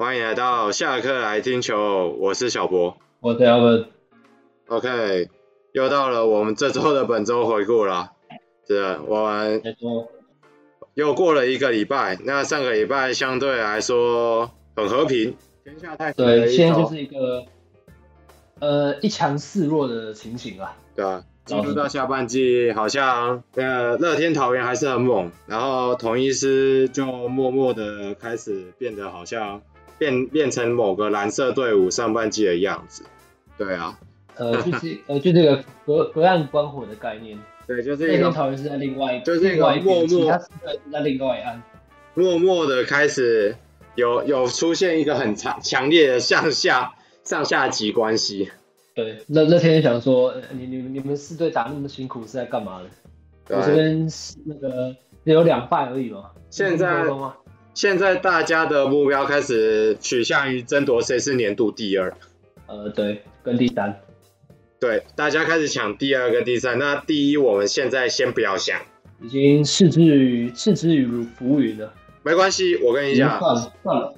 欢迎来到下课来听球，我是小博，我是 Alvin。OK，又到了我们这周的本周回顾了，是，我们又过了一个礼拜，那上个礼拜相对来说很和平，天下太平。对，现在就是一个呃一强四弱的情形啊。对啊。进入到下半季，好像呃乐天桃园还是很猛，然后统一狮就默默的开始变得好像变变成某个蓝色队伍上半季的样子。对啊，呃就是呃就这个隔隔岸观火的概念。对，就是乐天桃园是在另外，就是一个默默在另外一岸，默默的开始有有出现一个很强强烈的向下上下级关系。对，那那天想说，你你你们四队打那么辛苦是在干嘛的？我这边那个只有两败而已嘛。现在现在大家的目标开始取向于争夺谁是年度第二。呃，对，跟第三。对，大家开始抢第二跟第三。那第一，我们现在先不要想，已经嗤之于嗤之于浮云了。没关系，我跟你讲，算了算了，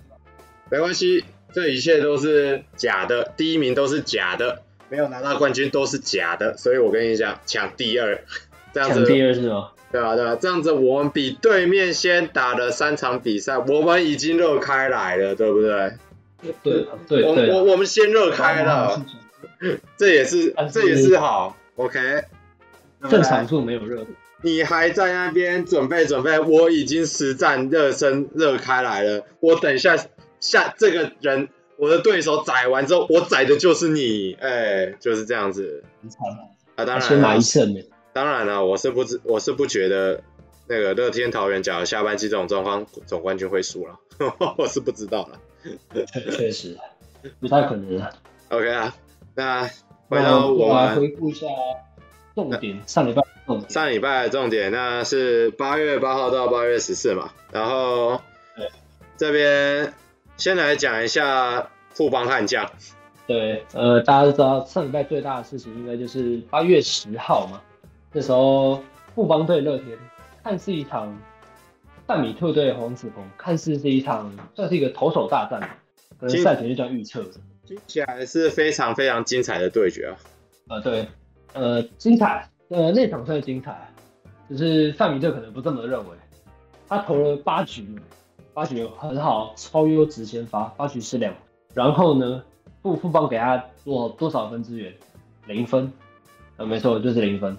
没关系，这一切都是假的，第一名都是假的。没有拿到冠军都是假的，所以我跟你讲，抢第二，这样子。抢第二是吗？对啊，对啊，这样子我们比对面先打了三场比赛，我们已经热开来了，对不对？对对我我我们先热开了，这也是这也是好，OK。正常处没有热，你还在那边准备准备，我已经实战热身热开来了，我等一下下这个人。我的对手宰完之后，我宰的就是你，哎、欸，就是这样子。很惨啊！当然，先拿一胜呢。当然了，我是不知，我是不觉得那个乐天桃园假如下半季这种状况，总冠军会输了，我是不知道了。确实，不太可能。OK 啊，那回到我们来回顾一下重点，上礼拜重点，上礼拜的重点，那是八月八号到八月十四嘛，然后这边。先来讲一下富邦悍将。对，呃，大家都知道上礼拜最大的事情应该就是八月十号嘛，那时候富邦对乐天，看似一场范米特对黄子鹏，看似是一场算是一个投手大战，可能赛前就这样预测。听起来是非常非常精彩的对决啊。呃，对，呃，精彩，呃，那场算是精彩，只是范米特可能不这么认为，他投了八局。八局很好，超优质先发，八局失两。然后呢，富富邦给他多多少分支援？零分。啊，没错，就是零分。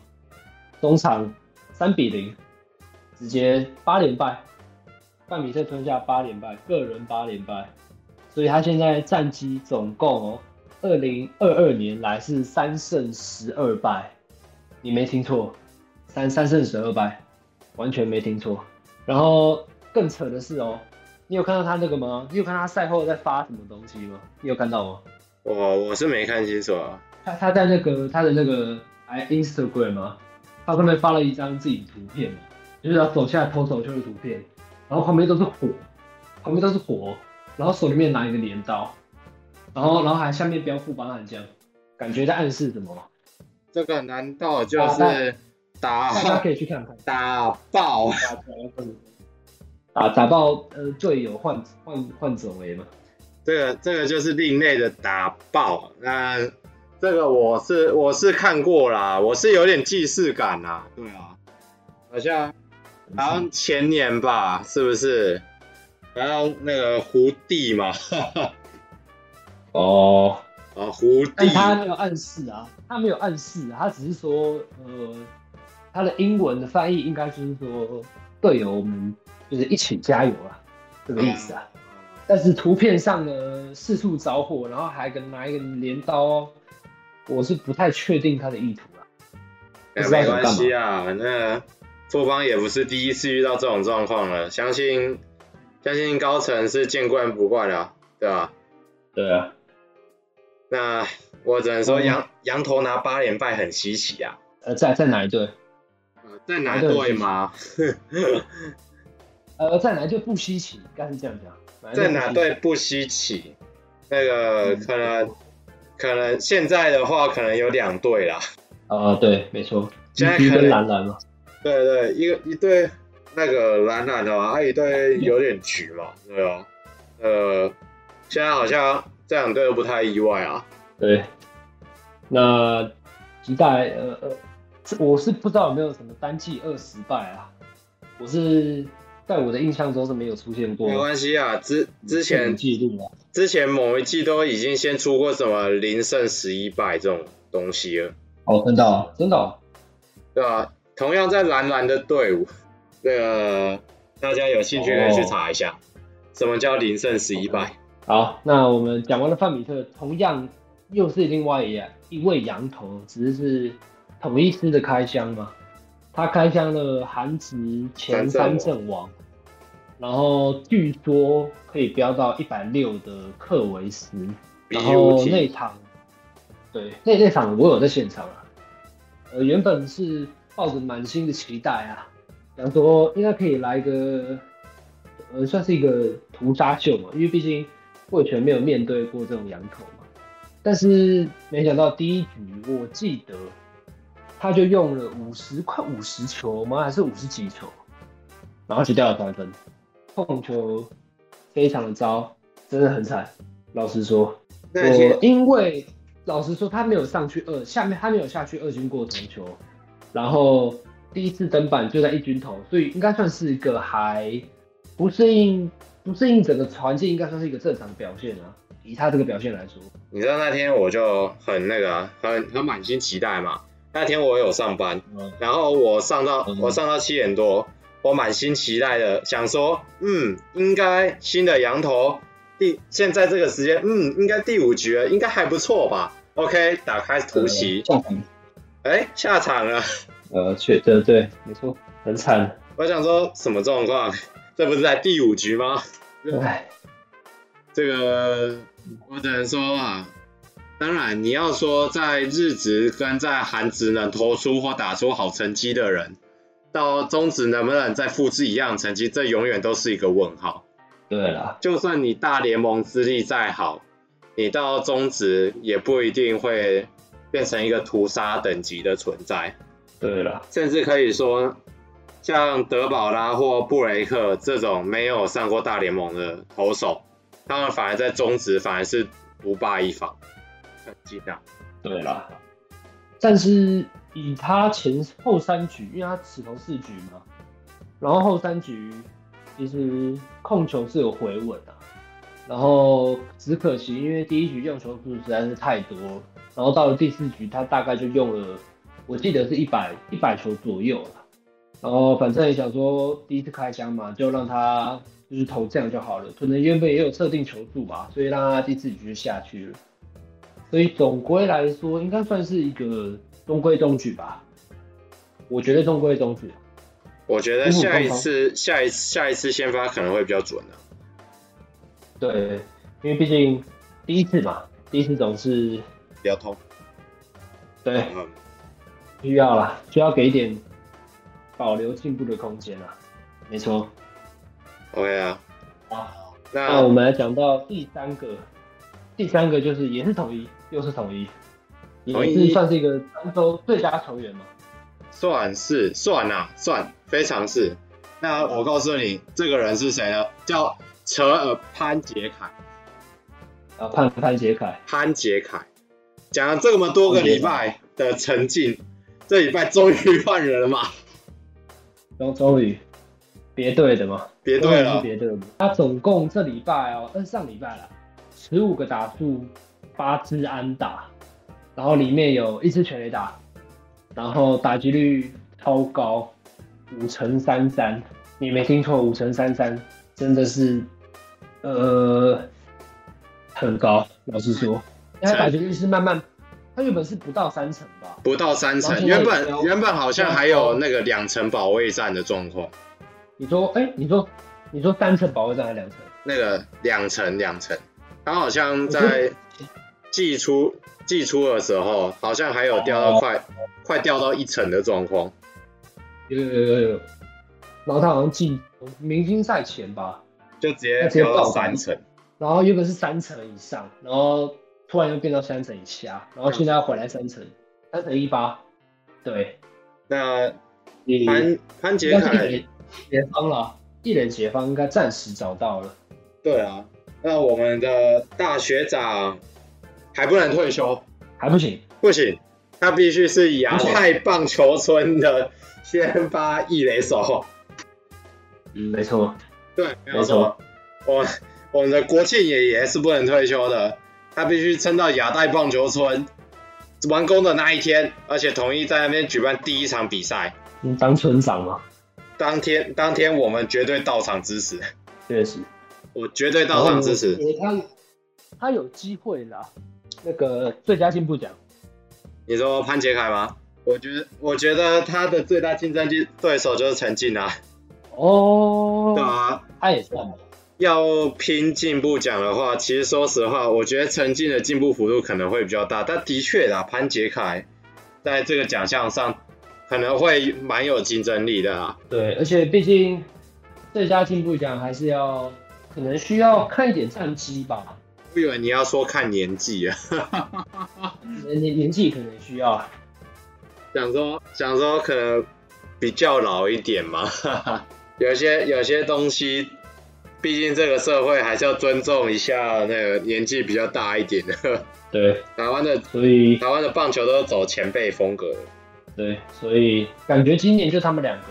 中场三比零，直接八连败。范比特吞下八连败，个人八连败。所以他现在战绩总共哦，二零二二年来是三胜十二败。你没听错，三三胜十二败，完全没听错。然后。更扯的是哦，你有看到他那个吗？你有看他赛后在发什么东西吗？你有看到吗？我我是没看清楚啊。他他在那个他的那个哎 Instagram 吗？他上面发了一张自己的图片嘛，就是他走下来投手球的图片，然后旁边都是火，旁边都是火，然后手里面拿一个镰刀，然后然后还下面标富邦悍将，感觉在暗示什么？这个难道就是打？大家可以去看看。打爆。打打爆呃队友患患患者为嘛？这个这个就是另类的打爆。那这个我是我是看过啦，我是有点既视感啦。对啊，好像好像前年吧，是不是？然后那个胡弟嘛，哈 哈。哦，啊胡弟。他没有暗示啊，他没有暗示，他只是说呃，他的英文的翻译应该就是说队友们。就是一起加油啊，这个意思啊。但是图片上呢，四处着火，然后还跟拿一个镰刀，我是不太确定他的意图啊。没关系啊，那富邦也不是第一次遇到这种状况了，相信相信高层是见惯不怪了，对吧？对啊。那我只能说羊羊头拿八连败很稀奇啊。呃，在在哪一队？呃，在哪一队吗？呃，在哪队不稀奇，应该是这样讲。在哪队不稀奇？那个可能、嗯、可能现在的话，可能有两队啦。啊，对，没错。现在可能蓝蓝嘛。对对，一个一队那个蓝蓝的嘛，还有一队有点橘嘛，对吧？呃，现在好像这两队都不太意外啊。对，那吉代呃呃，我是不知道有没有什么单季二十败啊，我是在我的印象中是没有出现过。没关系啊，之之前记录啊，之前某一季都已经先出过什么零胜十一败这种东西了。哦，真的、哦，真的、哦，对啊，同样在蓝蓝的队伍，那个大家有兴趣可以去查一下，哦、什么叫零胜十一败。好，那我们讲完了范比特，同样又是另外一一位羊头，只是是统一师的开箱嘛，他开箱了韩职前三阵王，然后据说可以飙到一百六的克维斯，然后那场。对，那那场我有在现场啊，呃，原本是抱着满心的期待啊，想说应该可以来一个，呃，算是一个屠杀秀嘛，因为毕竟魏全没有面对过这种羊头嘛，但是没想到第一局我记得他就用了五十快五十球吗？还是五十几球，然后就掉了三分，控球非常的糟，真的很惨。老实说，我因为。老实说，他没有上去二，下面他没有下去二军过投球，然后第一次登板就在一军投，所以应该算是一个还不适应不适应整个环境，应该算是一个正常的表现啊。以他这个表现来说，你知道那天我就很那个，很很满心期待嘛。那天我有上班，嗯、然后我上到、嗯、我上到七点多，我满心期待的想说，嗯，应该新的羊头。第现在这个时间，嗯，应该第五局了，应该还不错吧？OK，打开图奇，哎、欸，下场了。呃，确对对，没错，很惨。我想说什么状况？这不是在第五局吗？哎，这个我只能说啊，当然你要说在日职跟在韩职能投出或打出好成绩的人，到中职能不能再复制一样成绩，这永远都是一个问号。对了，就算你大联盟资历再好，你到中职也不一定会变成一个屠杀等级的存在。对了，甚至可以说，像德保拉或布雷克这种没有上过大联盟的投手，他们反而在中职反而是独霸一方，很惊讶。对了，但是以他前后三局，因为他只投四局嘛，然后后三局。其实控球是有回稳的，然后只可惜，因为第一局用球数实在是太多，然后到了第四局，他大概就用了，我记得是一百一百球左右了。然后反正也想说第一次开箱嘛，就让他就是投这样就好了。可能原本也有设定球数吧，所以让他第四局就下去了。所以总归来说，应该算是一个中规中矩吧。我觉得中规中矩。我觉得下一次、下一次、下一次先发可能会比较准的。对，因为毕竟第一次嘛，第一次总是比较痛。对，需要啦，需要给一点保留进步的空间啦。没错。OK 啊。啊，那，那我们来讲到第三个，第三个就是也是统一，又是统一，统一也是算是一个三周最佳球员吗。算是算啊，算非常是。那我告诉你，这个人是谁呢？叫扯尔潘杰凯。啊，潘潘杰凯。潘杰凯，讲了这么多个礼拜的沉浸，这礼拜终于换人了嘛？终终于，别队的嘛？别队了，别队。他总共这礼拜哦，嗯，上礼拜了，十五个打数，八支安打，然后里面有一支全垒打。然后打击率超高，五乘三三，你没听错，五乘三三，真的是，呃，很高。老实说，因为他打击率是慢慢，它原本是不到三成吧？不到三成，原本原本好像还有那个两层保卫战的状况。你说，哎，你说，你说三层保卫战还是两层？那个两层两层，他好像在季初季初的时候，好像还有掉到快。哦。快掉到一层的状况，有有有有，然后他好像进明星赛前吧，就直接掉到三层，然后原本是三层以上，然后突然又变到三层以下，然后现在要回来三层，三层一八，对，那潘潘杰凯。解方了，一人解方应该暂时找到了，对啊，那我们的大学长还不能退休，还不行，不行，他必须是亚太棒球村的先发一垒手。嗯，没错，对，没有错。我我们的国庆爷爷是不能退休的，他必须撑到亚太棒球村完工的那一天，而且同意在那边举办第一场比赛。你当村长吗？当天，当天我们绝对到场支持。确实。我绝对到场支持。他他有机会啦，那个最佳进步奖。你说潘杰凯吗？我觉得我觉得他的最大竞争对手就是陈静啊。哦。对啊，他也算吧。要拼进步奖的话，其实说实话，我觉得陈静的进步幅度可能会比较大。但的确啦，潘杰凯在这个奖项上可能会蛮有竞争力的啊。对，而且毕竟最佳进步奖还是要。可能需要看一点战绩吧。我以为你要说看年纪啊。年 年年纪可能需要。想说想说可能比较老一点嘛。有些有些东西，毕竟这个社会还是要尊重一下那个年纪比较大一点的。对。台湾的所以台湾的棒球都是走前辈风格的。对，所以感觉今年就他们两个。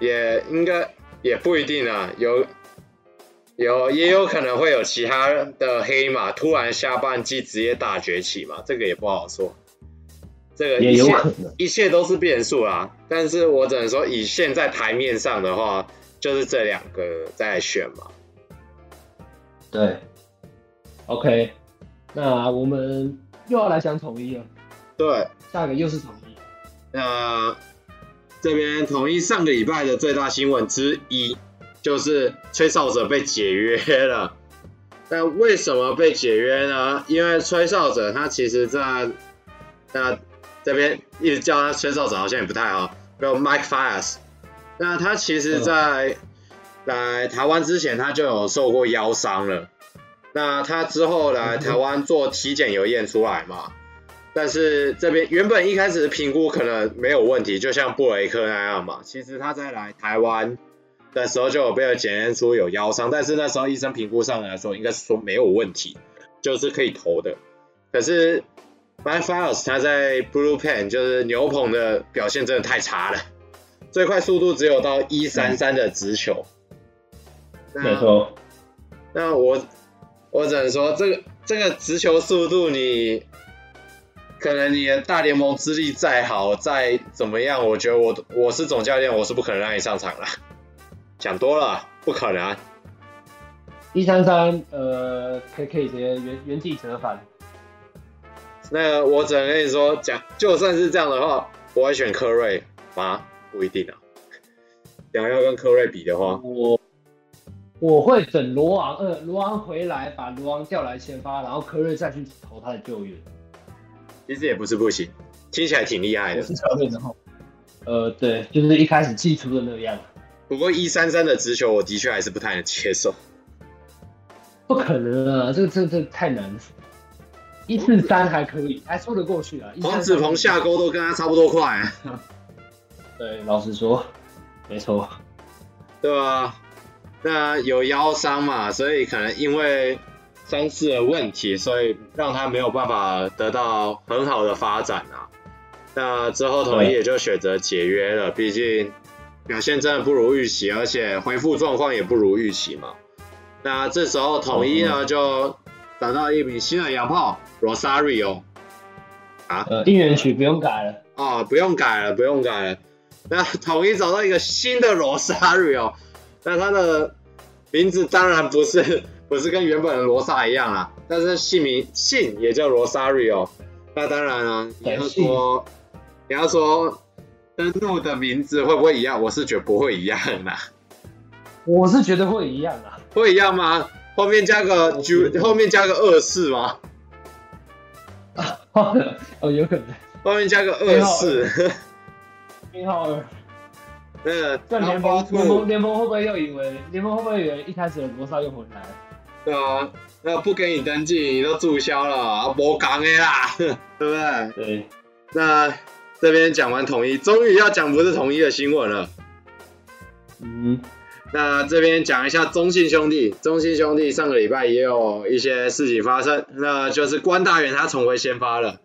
也应该也不一定啊，有。有也有可能会有其他的黑马突然下半季直接大崛起嘛，这个也不好说。这个也有可能，一切都是变数啦。但是我只能说，以现在台面上的话，就是这两个在选嘛。对，OK，那我们又要来讲统一了。对，下一个又是统一。那这边统一上个礼拜的最大新闻之一。就是吹哨者被解约了，但为什么被解约呢？因为吹哨者他其实在那这边一直叫他吹哨者好像也不太好，叫 Mike Fires。那他其实在来台湾之前他就有受过腰伤了，那他之后来台湾做体检有验出来嘛？但是这边原本一开始评估可能没有问题，就像布雷克那样嘛。其实他在来台湾。的时候就有被检验出有腰伤，但是那时候医生评估上来说，应该是说没有问题，就是可以投的。可是 Mike Fiers 他在 Blue Pen 就是牛棚的表现真的太差了，最快速度只有到一三三的直球。没错。那我我只能说，这个这个直球速度，你可能你的大联盟资历再好再怎么样，我觉得我我是总教练，我是不可能让你上场了。讲多了，不可能。一三三，呃，可以可以直接原原地折返。那个，我只能跟你说，讲就算是这样的话，我会选科瑞吗？不一定啊。想要跟科瑞比的话，我我会等罗昂，呃，罗昂回来，把罗昂调来先发，然后科瑞再去投他的救援。其实也不是不行，听起来挺厉害的。是的话，呃，对，就是一开始寄出的那个样。不过一三三的直球，我的确还是不太能接受。不可能啊，这个这这太难了。一四三还可以，还说得过去啊。黄子鹏下钩都跟他差不多快啊。对，老实说，没错。对啊，那有腰伤嘛，所以可能因为伤势的问题，所以让他没有办法得到很好的发展啊。那之后统一也就选择解约了，毕竟。表现真的不如预期，而且恢复状况也不如预期嘛。那这时候统一呢就找到一名新的洋炮 Rosario 啊，呃，应援曲不用改了哦，不用改了，不用改了。那统一找到一个新的 Rosario，那他的名字当然不是不是跟原本的罗萨一样啦，但是姓名姓也叫 Rosario。那当然啊，你要说你要说。登录的名字会不会一样？我是觉得不会一样啦。我是觉得会一样啊。会一样吗？后面加个九，后面加个二四吗？哦，有可能。后面加个二四。编号二。那这联盟联盟联盟会不会又以为联盟会不会以为一开始的罗萨又回来了？对啊，那不给你登记，你都注销了，啊，无讲的啦，对不对？对。那。这边讲完统一，终于要讲不是统一的新闻了。嗯，那这边讲一下中信兄弟，中信兄弟上个礼拜也有一些事情发生，那就是关大元他重回先发了。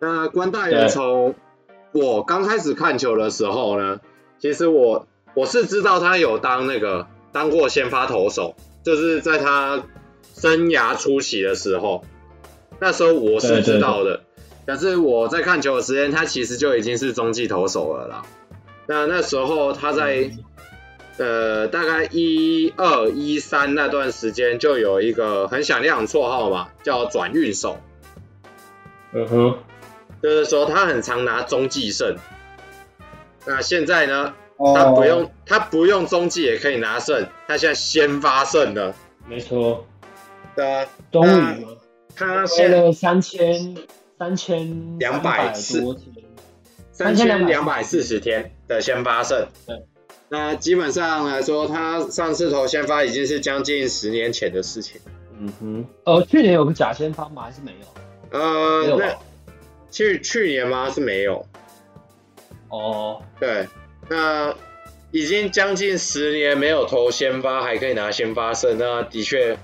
那关大元从我刚开始看球的时候呢，其实我我是知道他有当那个当过先发投手，就是在他生涯初期的时候，那时候我是知道的。可是我在看球的时间，他其实就已经是中继投手了啦。那那时候他在。呃，大概一二一三那段时间，就有一个很响亮的绰号嘛，叫转运手。嗯哼，就是说他很常拿中继胜。那现在呢，他不用、哦、他不用中继也可以拿胜，他现在先发胜了。没错。的终于，他先了三千三千两百四天，三千两百四十天的先发胜。对。那基本上来说，他上次投先发已经是将近十年前的事情。嗯哼，呃，去年有个假先发吗？还是没有？呃，那去去年吗？是没有。哦，对，那已经将近十年没有投先发，还可以拿先发胜，那的确，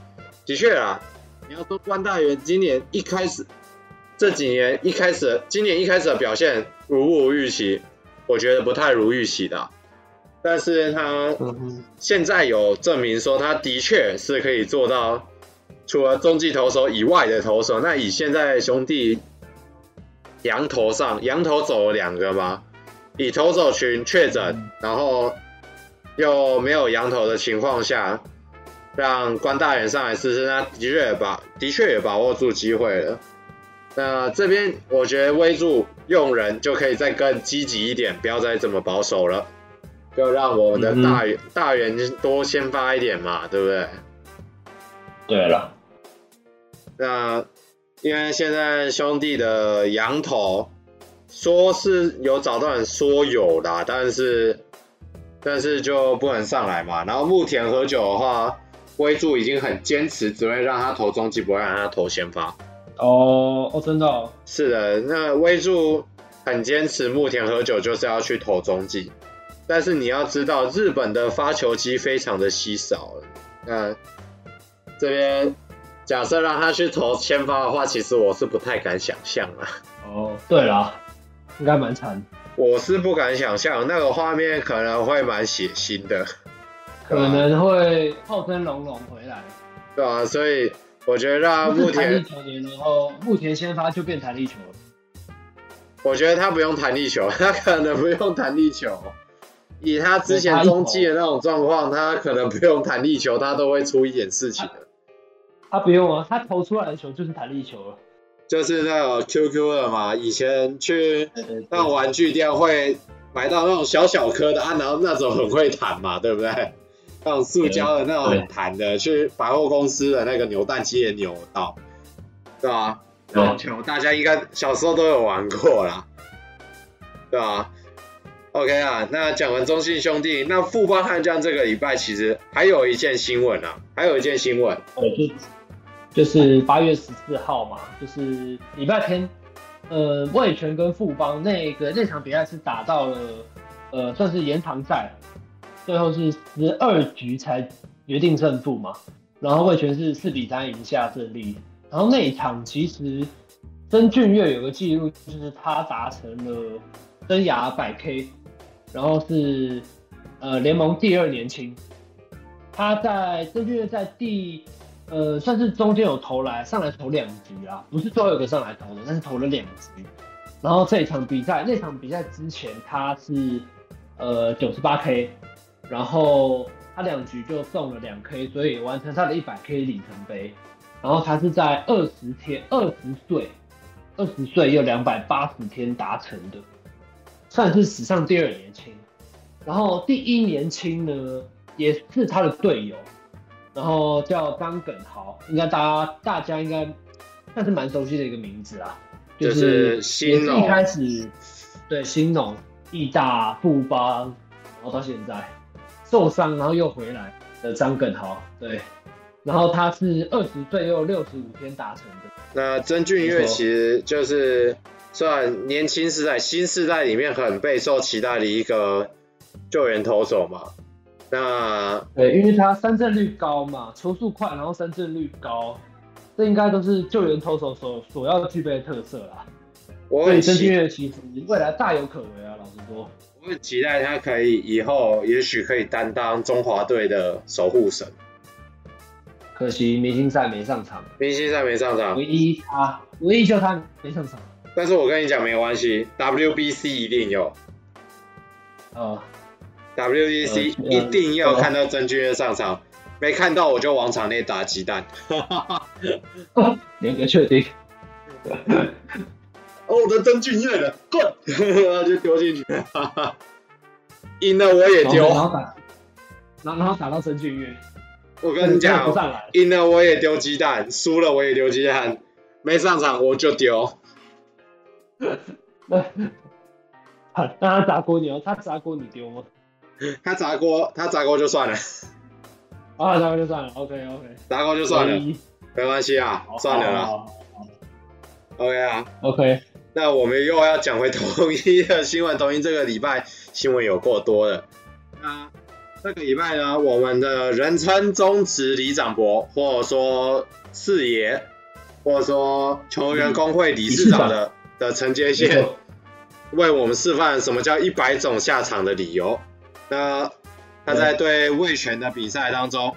的确啊。你要说关大元今年一开始这几年一开始，今年一开始的表现如不如预期？我觉得不太如预期的。但是他现在有证明说，他的确是可以做到除了中继投手以外的投手。那以现在兄弟羊头上，羊头走了两个吗？以投手群确诊，然后又没有羊头的情况下，让关大人上来试试，他的确把的确也把握住机会了。那这边我觉得威助用人就可以再更积极一点，不要再这么保守了。就让我们的大大元多先发一点嘛，对不对？对了，那因为现在兄弟的羊头说是有找到人说有啦，但是但是就不能上来嘛。然后木田和久的话，威助已经很坚持，只会让他投中继，不会让他投先发。哦哦，真的、哦？是的，那威助很坚持，木田喝酒就是要去投中继。但是你要知道，日本的发球机非常的稀少。那这边假设让他去投先发的话，其实我是不太敢想象啊。哦，对啦，应该蛮惨。我是不敢想象，那个画面可能会蛮血腥的，可能会后生隆隆回来。对啊，所以我觉得让牧田然后牧田先发就变弹力球了。我觉得他不用弹力球，他可能不用弹力球。以他之前中继的那种状况，他可能不用弹力球，他都会出一点事情的。他不用啊，他投出来的球就是弹力球了。就是那种 QQ 的嘛，以前去那种玩具店会买到那种小小颗的啊，然后那种很会弹嘛，对不对？那种塑胶的那种很弹的，去百货公司的那个扭蛋机也扭到，对吧？那种球大家应该小时候都有玩过啦，对啊？OK 啊，那讲完中信兄弟，那富邦悍将这个礼拜其实还有一件新闻啊，还有一件新闻，就就是八月十四号嘛，就是礼拜天，呃，味全跟富邦那个那场比赛是打到了，呃，算是延长赛，最后是十二局才决定胜负嘛，然后味全是四比三赢下胜利，然后那一场其实曾俊岳有个记录，就是他达成了生涯百 K。然后是，呃，联盟第二年轻，他在曾俊岳在第，呃，算是中间有投来上来投两局啊，不是最后一个上来投的，但是投了两局。然后这一场比赛，那场比赛之前他是，呃，九十八 K，然后他两局就送了两 K，所以完成他的一百 K 里程碑。然后他是在二十天，二十岁，二十岁又两百八十天达成的。算是史上第二年轻，然后第一年轻呢，也是他的队友，然后叫张耿豪，应该大家大家应该算是蛮熟悉的一个名字啊，就是新农一开始对新农、义大、富邦，然后到现在受伤然后又回来的张耿豪，对，然后他是二十岁又六十五天达成的。那曾俊岳其实就是。算年轻时代、新时代里面很备受期待的一个救援投手嘛。那对，因为他三振率高嘛，球速快，然后三振率高，这应该都是救援投手所所要具备的特色啦。我很曾俊岳其实未来大有可为啊，老实说。我很期待他可以以后也许可以担当中华队的守护神。可惜明星赛没上场，明星赛没上场，唯一他，唯一就他没上场。但是我跟你讲没关系，WBC 一定有。呃，WBC 一定要看到曾峻岳上场，呃、没看到我就往场内打鸡蛋。哈哈哈，严格确定。哦，我的曾峻岳了滚，就丢进去。赢了我也丢。然后打，然后打到真俊岳。我跟你讲，赢了我也丢鸡蛋，输了我也丢鸡蛋，没上场我就丢。那他砸锅你哦，他砸锅你丢吗？他砸锅，他砸锅就算了。啊，砸锅就算了，OK OK。砸锅就算了，没关系啊，算了啦。OK 啊，OK。那我们又要讲回统一的新闻，统一这个礼拜新闻有过多的。那这个礼拜呢，我们的人称中职李长博，或者说四爷，或者说球员工会理事长的、嗯、的陈杰宪，为我们示范什么叫一百种下场的理由。那他在对味全的比赛当中，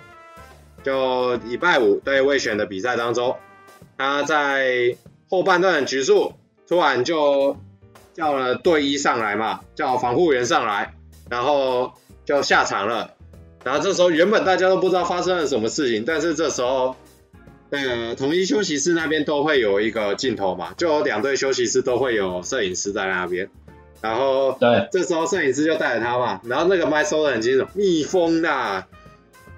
就礼拜五对味全的比赛当中，他在后半段的局数突然就叫了队医上来嘛，叫防护员上来，然后。就下场了，然后这时候原本大家都不知道发生了什么事情，但是这时候那个统一休息室那边都会有一个镜头嘛，就有两队休息室都会有摄影师在那边，然后对，这时候摄影师就带着他嘛，然后那个麦收的很清楚，蜜蜂呐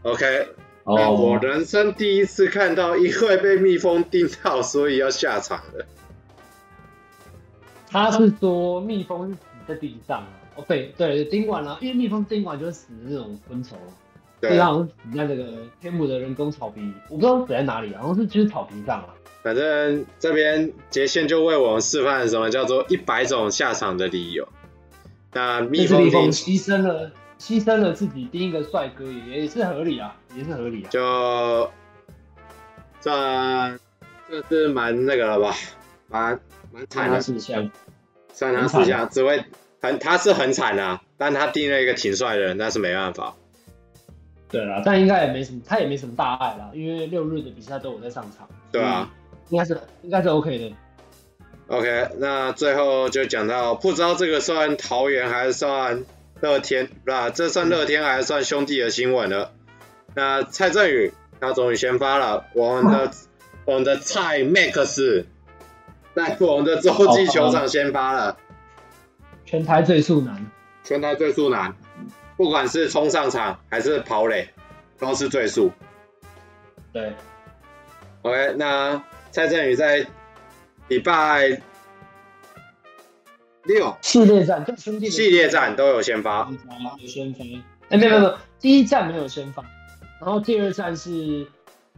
，OK，哦，我人生第一次看到因为被蜜蜂叮到，所以要下场的。他是说蜜蜂是死在地上。哦，对对，叮完了，因为蜜蜂叮完就是死的那种昆虫，对，好像死在那个天母的人工草皮，我不知道死在哪里，好像是就是草皮上啊。反正这边杰宪就为我们示范什么叫做一百种下场的理由。那蜜蜂牺牲了，牺牲了自己第一个帅哥也也是合理啊，也是合理啊。就这这是蛮那个了吧，蛮蛮惨的事项，算他事项只会很。他是很惨啊，但他定了一个挺帅的人，但是没办法。对啦，但应该也没什么，他也没什么大碍啦，因为六日的比赛都有在上场。对啊，应该是应该是 OK 的。OK，那最后就讲到，不知道这个算桃园还是算乐天，不是吧？这算乐天还是算兄弟的新闻了。那蔡振宇他终于先发了，我们的 我们的蔡 Max 在我们的洲际球场先发了。全台最速男，全台最速男，不管是冲上场还是跑垒，都是最速。对，OK，那蔡振宇在礼拜六系列战跟兄弟系列战都有先发，有先发。哎，没有没有，第一站没有先发，然后第二站是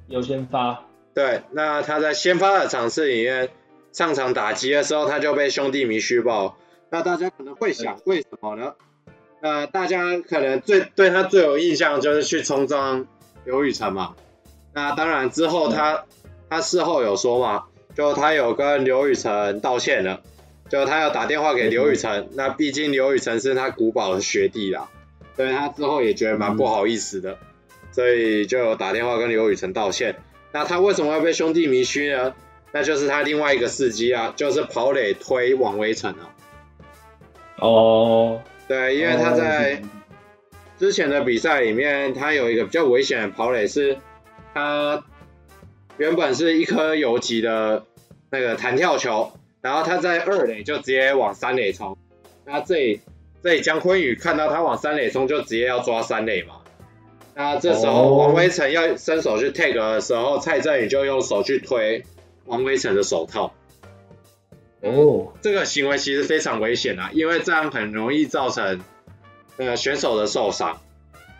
有先发。对，那他在先发的场次里面上场打击的时候，他就被兄弟迷虚报。那大家可能会想，为什么呢？呃，大家可能最对他最有印象就是去冲撞刘雨辰嘛。那当然之后他他事后有说嘛，就他有跟刘雨辰道歉了，就他要打电话给刘雨辰。那毕竟刘雨辰是他古堡的学弟啦，所以他之后也觉得蛮不好意思的，所以就有打电话跟刘雨辰道歉。那他为什么要被兄弟迷虚呢？那就是他另外一个司机啊，就是跑垒推王威成啊。哦，对，因为他在之前的比赛里面，他有一个比较危险的跑垒，是他原本是一颗游击的那个弹跳球，然后他在二垒就直接往三垒冲，那这里这里江坤宇看到他往三垒冲，就直接要抓三垒嘛，那这时候王威成要伸手去 take 的时候，蔡振宇就用手去推王威晨的手套。哦，oh. 这个行为其实非常危险啊，因为这样很容易造成呃选手的受伤。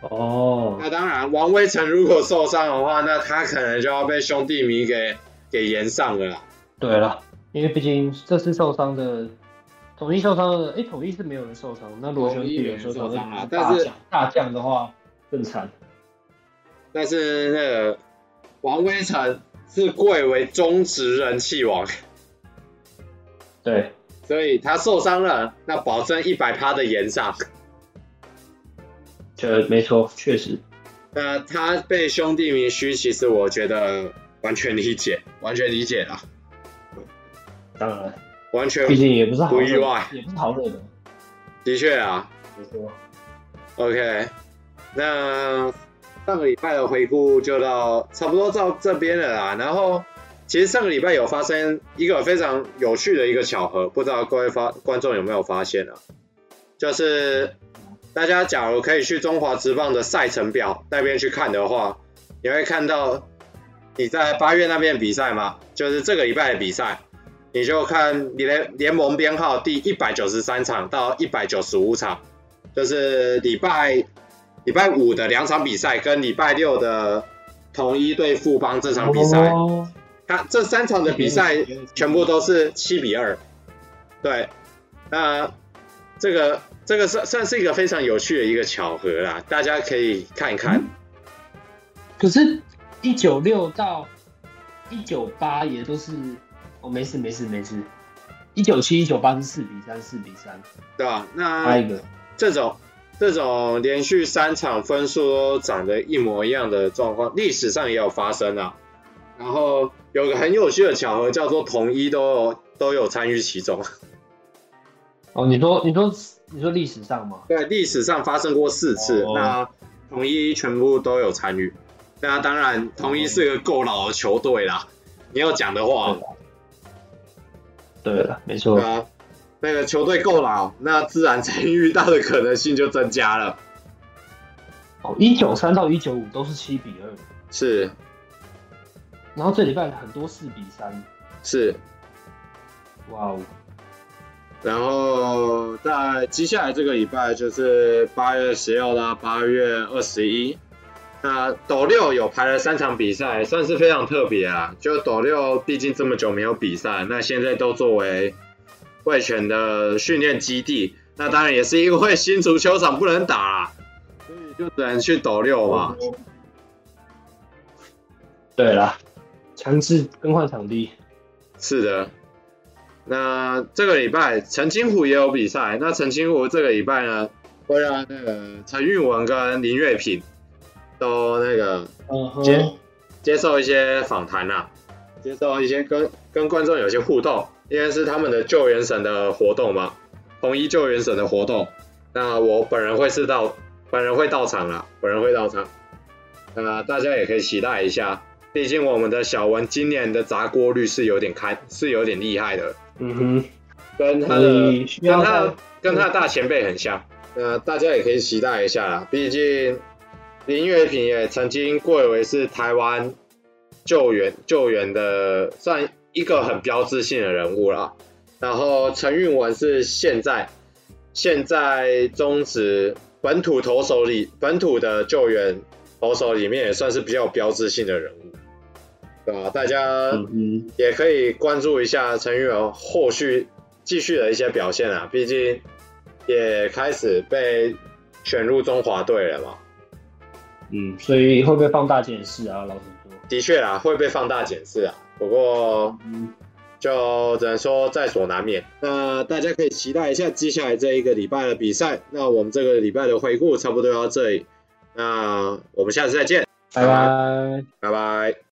哦，oh. 那当然，王威晨如果受伤的话，那他可能就要被兄弟迷给给延上了啦。对了，因为毕竟这次受伤的统一受伤的，哎，统一是没有人受伤。那罗兄弟有受伤啊，但是大将的话，更惨。但是那个王威成是贵为中职人气王，对，所以他受伤了，那保证一百趴的延上。这没错，确实。那他被兄弟迷嘘，其实我觉得完全理解，完全理解了。当然，完全，毕竟也不是好不意外，也不是好惹的。的确啊，没错。OK，那上个礼拜的回顾就到差不多到这边了啦。然后，其实上个礼拜有发生一个非常有趣的一个巧合，不知道各位发观众有没有发现啊？就是大家假如可以去中华职棒的赛程表那边去看的话，你会看到你在八月那边比赛吗？就是这个礼拜的比赛。你就看联联盟编号第一百九十三场到一百九十五场，就是礼拜礼拜五的两场比赛跟礼拜六的同一对富邦这场比赛，它这三场的比赛全部都是七比二。对，那这个这个算算是一个非常有趣的一个巧合啦，大家可以看一看。可是，一九六到一九八也都是。哦，没事没事没事，一九七一九八是四比三四比三，对吧？那一个这种这种连续三场分数都长得一模一样的状况，历史上也有发生啊。然后有个很有趣的巧合，叫做统一都有都有参与其中。哦，你说你说你说历史上吗？对，历史上发生过四次，哦、那统一全部都有参与。那当然，统一是个够老的球队啦。你要讲的话。对了，没错啊，那个球队够老，那自然参与到的可能性就增加了。哦，一九三到一九五都是七比二，是。然后这礼拜很多四比三，是。哇哦。然后在接下来这个礼拜就是八月十六到八月二十一。那斗六有排了三场比赛，算是非常特别啊。就斗六毕竟这么久没有比赛，那现在都作为味全的训练基地。那当然也是因为新足球场不能打，所以就只能去斗六嘛。对啦，强制更换场地。是的。那这个礼拜陈金虎也有比赛，那陈金虎这个礼拜呢，会让那个陈韵文跟林瑞平。都那个接、uh huh. 接受一些访谈啊，接受一些跟跟观众有些互动，因为是他们的救援省的活动嘛，统一救援省的活动。那我本人会是到，本人会到场啊，本人会到场。那大家也可以期待一下，毕竟我们的小文今年的砸锅率是有点开，是有点厉害的。嗯哼、uh，huh. 跟他的、uh. 跟他跟他的大前辈很像。那大家也可以期待一下啦，毕竟。林月平也曾经贵为是台湾救援救援的算一个很标志性的人物啦。然后陈韵文是现在现在中职本土投手里本土的救援投手里面也算是比较有标志性的人物，对吧？大家也可以关注一下陈韵文后续继续的一些表现啊，毕竟也开始被选入中华队了嘛。嗯，所以会被放大检视啊，老实说。的确啊，会被放大检视啊。不过，嗯，就只能说在所难免。那大家可以期待一下接下来这一个礼拜的比赛。那我们这个礼拜的回顾差不多到这里。那我们下次再见，拜拜，拜拜。